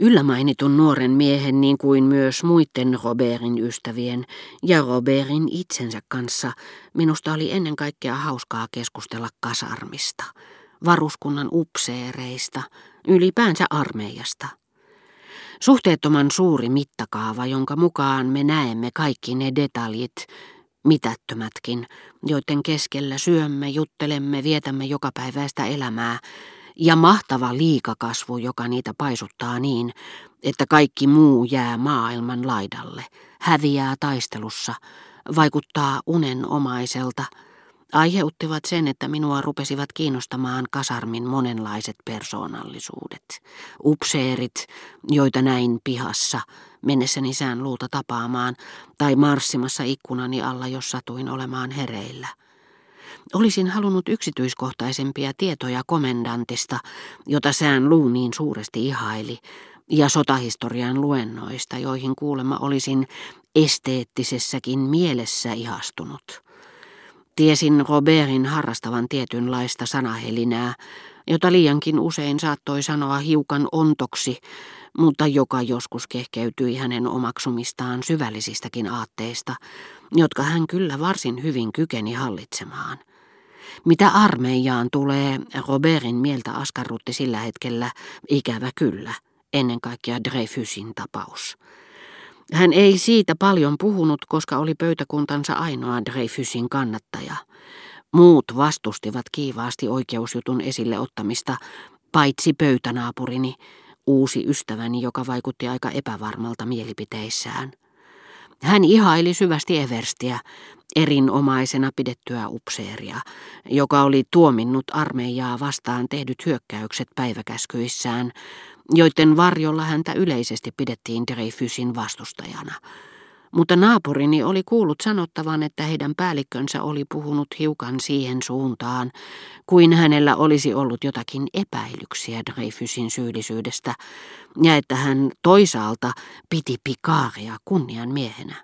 Yllämainitun nuoren miehen niin kuin myös muiden Robertin ystävien ja Robertin itsensä kanssa minusta oli ennen kaikkea hauskaa keskustella kasarmista, varuskunnan upseereista, ylipäänsä armeijasta. Suhteettoman suuri mittakaava, jonka mukaan me näemme kaikki ne detaljit, mitättömätkin, joiden keskellä syömme, juttelemme, vietämme jokapäiväistä elämää, ja mahtava liikakasvu, joka niitä paisuttaa niin, että kaikki muu jää maailman laidalle, häviää taistelussa, vaikuttaa unenomaiselta, aiheuttivat sen, että minua rupesivat kiinnostamaan kasarmin monenlaiset persoonallisuudet. Upseerit, joita näin pihassa, mennessäni sään luuta tapaamaan, tai marssimassa ikkunani alla, jos satuin olemaan hereillä. Olisin halunnut yksityiskohtaisempia tietoja komendantista, jota sään luu niin suuresti ihaili, ja sotahistorian luennoista, joihin kuulemma olisin esteettisessäkin mielessä ihastunut. Tiesin Robertin harrastavan tietynlaista sanahelinää, jota liiankin usein saattoi sanoa hiukan ontoksi, mutta joka joskus kehkeytyi hänen omaksumistaan syvällisistäkin aatteista, jotka hän kyllä varsin hyvin kykeni hallitsemaan. Mitä armeijaan tulee, Robertin mieltä askarrutti sillä hetkellä, ikävä kyllä, ennen kaikkea Dreyfusin tapaus. Hän ei siitä paljon puhunut, koska oli pöytäkuntansa ainoa Dreyfusin kannattaja. Muut vastustivat kiivaasti oikeusjutun esille ottamista, paitsi pöytänaapurini, uusi ystäväni, joka vaikutti aika epävarmalta mielipiteissään. Hän ihaili syvästi Everstiä, erinomaisena pidettyä upseeria, joka oli tuominnut armeijaa vastaan tehdyt hyökkäykset päiväkäskyissään, joiden varjolla häntä yleisesti pidettiin Dreyfusin vastustajana. Mutta naapurini oli kuullut sanottavan, että heidän päällikkönsä oli puhunut hiukan siihen suuntaan, kuin hänellä olisi ollut jotakin epäilyksiä Dreyfusin syyllisyydestä, ja että hän toisaalta piti Pikaaria kunnian miehenä.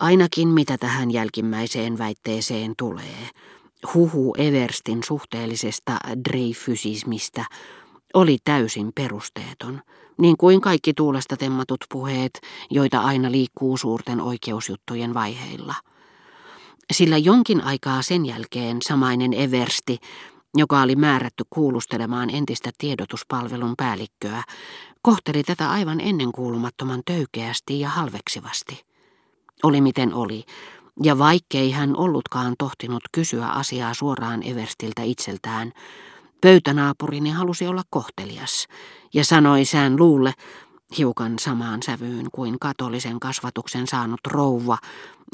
Ainakin mitä tähän jälkimmäiseen väitteeseen tulee, huhu Everstin suhteellisesta Dreyfusismista oli täysin perusteeton, niin kuin kaikki tuulesta temmatut puheet, joita aina liikkuu suurten oikeusjuttujen vaiheilla. Sillä jonkin aikaa sen jälkeen samainen Eversti, joka oli määrätty kuulustelemaan entistä tiedotuspalvelun päällikköä, kohteli tätä aivan ennenkuulumattoman töykeästi ja halveksivasti. Oli miten oli, ja vaikkei hän ollutkaan tohtinut kysyä asiaa suoraan Everstiltä itseltään, pöytänaapurini halusi olla kohtelias ja sanoi sään luulle, hiukan samaan sävyyn kuin katolisen kasvatuksen saanut rouva,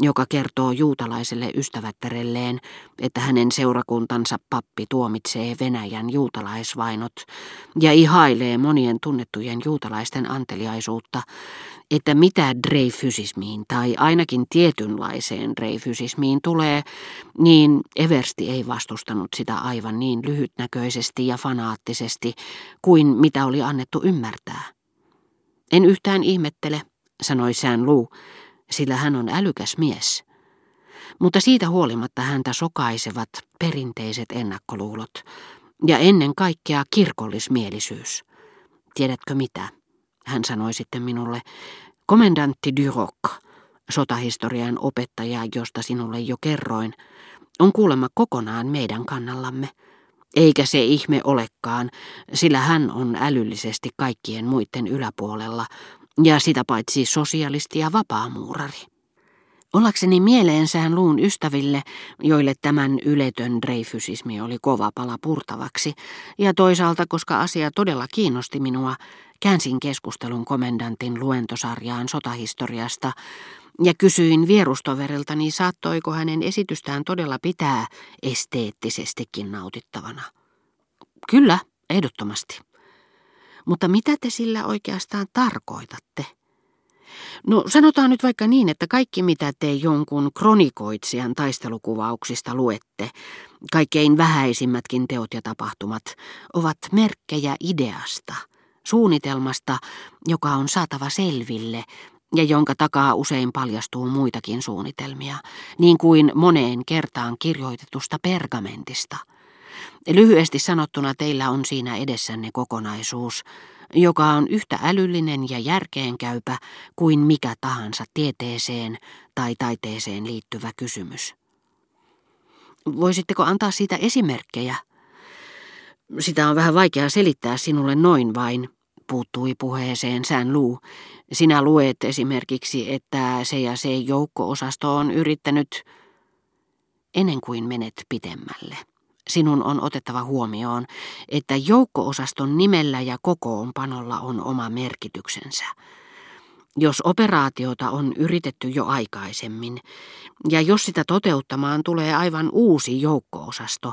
joka kertoo juutalaiselle ystävättärelleen, että hänen seurakuntansa pappi tuomitsee Venäjän juutalaisvainot ja ihailee monien tunnettujen juutalaisten anteliaisuutta, että mitä dreifysismiin tai ainakin tietynlaiseen dreifysismiin tulee, niin Eversti ei vastustanut sitä aivan niin lyhytnäköisesti ja fanaattisesti kuin mitä oli annettu ymmärtää. En yhtään ihmettele, sanoi Sään Lu, sillä hän on älykäs mies. Mutta siitä huolimatta häntä sokaisevat perinteiset ennakkoluulot ja ennen kaikkea kirkollismielisyys. Tiedätkö mitä? Hän sanoi sitten minulle, komendantti Duroc, sotahistorian opettaja, josta sinulle jo kerroin, on kuulemma kokonaan meidän kannallamme. Eikä se ihme olekaan, sillä hän on älyllisesti kaikkien muiden yläpuolella, ja sitä paitsi sosialisti ja vapaamuurari. Ollakseni mieleensään luun ystäville, joille tämän yletön dreifysismi oli kova pala purtavaksi, ja toisaalta, koska asia todella kiinnosti minua, käänsin keskustelun komendantin luentosarjaan sotahistoriasta ja kysyin vierustoveriltani, saattoiko hänen esitystään todella pitää esteettisestikin nautittavana. Kyllä, ehdottomasti. Mutta mitä te sillä oikeastaan tarkoitatte? No sanotaan nyt vaikka niin, että kaikki mitä te jonkun kronikoitsijan taistelukuvauksista luette, kaikkein vähäisimmätkin teot ja tapahtumat, ovat merkkejä ideasta, suunnitelmasta, joka on saatava selville ja jonka takaa usein paljastuu muitakin suunnitelmia, niin kuin moneen kertaan kirjoitetusta pergamentista. Lyhyesti sanottuna teillä on siinä edessänne kokonaisuus, joka on yhtä älyllinen ja järkeenkäypä kuin mikä tahansa tieteeseen tai taiteeseen liittyvä kysymys. Voisitteko antaa siitä esimerkkejä? Sitä on vähän vaikea selittää sinulle noin vain, puuttui puheeseen Sään Luu. Sinä luet esimerkiksi, että se ja se joukko-osasto on yrittänyt ennen kuin menet pitemmälle. Sinun on otettava huomioon, että joukko-osaston nimellä ja kokoonpanolla on oma merkityksensä. Jos operaatiota on yritetty jo aikaisemmin, ja jos sitä toteuttamaan tulee aivan uusi joukkoosasto,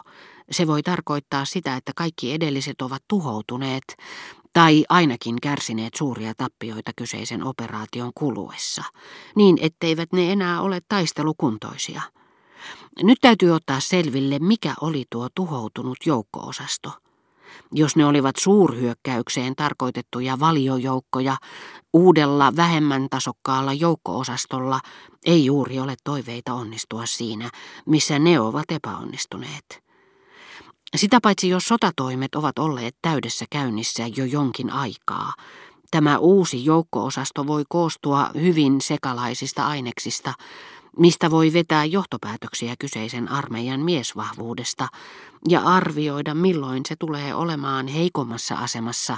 se voi tarkoittaa sitä, että kaikki edelliset ovat tuhoutuneet tai ainakin kärsineet suuria tappioita kyseisen operaation kuluessa, niin etteivät ne enää ole taistelukuntoisia. Nyt täytyy ottaa selville, mikä oli tuo tuhoutunut joukkoosasto. Jos ne olivat suurhyökkäykseen tarkoitettuja valiojoukkoja, uudella vähemmän tasokkaalla joukkoosastolla ei juuri ole toiveita onnistua siinä, missä ne ovat epäonnistuneet. Sitä paitsi jos sotatoimet ovat olleet täydessä käynnissä jo jonkin aikaa, tämä uusi joukkoosasto voi koostua hyvin sekalaisista aineksista, mistä voi vetää johtopäätöksiä kyseisen armeijan miesvahvuudesta ja arvioida milloin se tulee olemaan heikommassa asemassa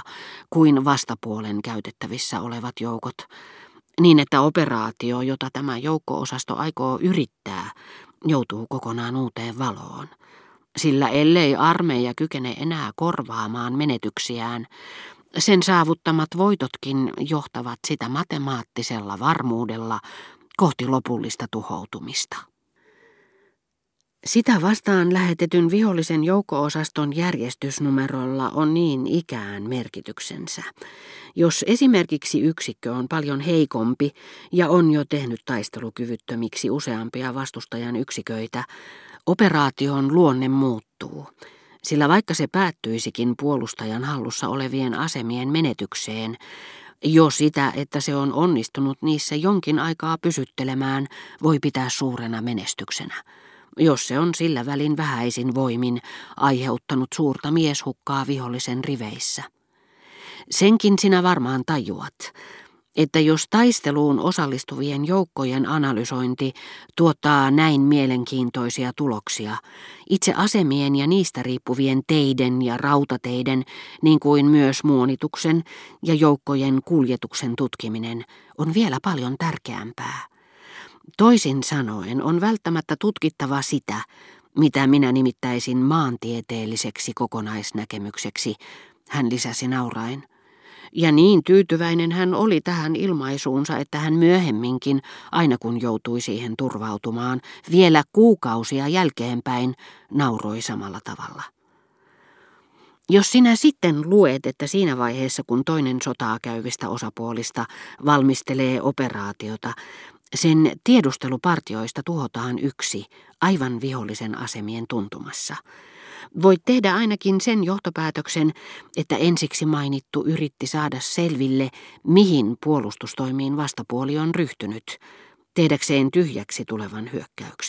kuin vastapuolen käytettävissä olevat joukot, niin että operaatio, jota tämä joukkoosasto aikoo yrittää, joutuu kokonaan uuteen valoon. Sillä ellei armeija kykene enää korvaamaan menetyksiään, sen saavuttamat voitotkin johtavat sitä matemaattisella varmuudella kohti lopullista tuhoutumista. Sitä vastaan lähetetyn vihollisen joukko-osaston järjestysnumerolla on niin ikään merkityksensä. Jos esimerkiksi yksikkö on paljon heikompi ja on jo tehnyt taistelukyvyttömiksi useampia vastustajan yksiköitä, operaation luonne muuttuu, sillä vaikka se päättyisikin puolustajan hallussa olevien asemien menetykseen, jo sitä, että se on onnistunut niissä jonkin aikaa pysyttelemään, voi pitää suurena menestyksenä. Jos se on sillä välin vähäisin voimin aiheuttanut suurta mieshukkaa vihollisen riveissä. Senkin sinä varmaan tajuat, että jos taisteluun osallistuvien joukkojen analysointi tuottaa näin mielenkiintoisia tuloksia, itse asemien ja niistä riippuvien teiden ja rautateiden, niin kuin myös muonituksen ja joukkojen kuljetuksen tutkiminen, on vielä paljon tärkeämpää. Toisin sanoen on välttämättä tutkittava sitä, mitä minä nimittäisin maantieteelliseksi kokonaisnäkemykseksi, hän lisäsi nauraen. Ja niin tyytyväinen hän oli tähän ilmaisuunsa, että hän myöhemminkin, aina kun joutui siihen turvautumaan, vielä kuukausia jälkeenpäin, nauroi samalla tavalla. Jos sinä sitten luet, että siinä vaiheessa kun toinen sotaa käyvistä osapuolista valmistelee operaatiota, sen tiedustelupartioista tuhotaan yksi aivan vihollisen asemien tuntumassa – Voit tehdä ainakin sen johtopäätöksen, että ensiksi mainittu yritti saada selville, mihin puolustustoimiin vastapuoli on ryhtynyt, tehdäkseen tyhjäksi tulevan hyökkäyksen.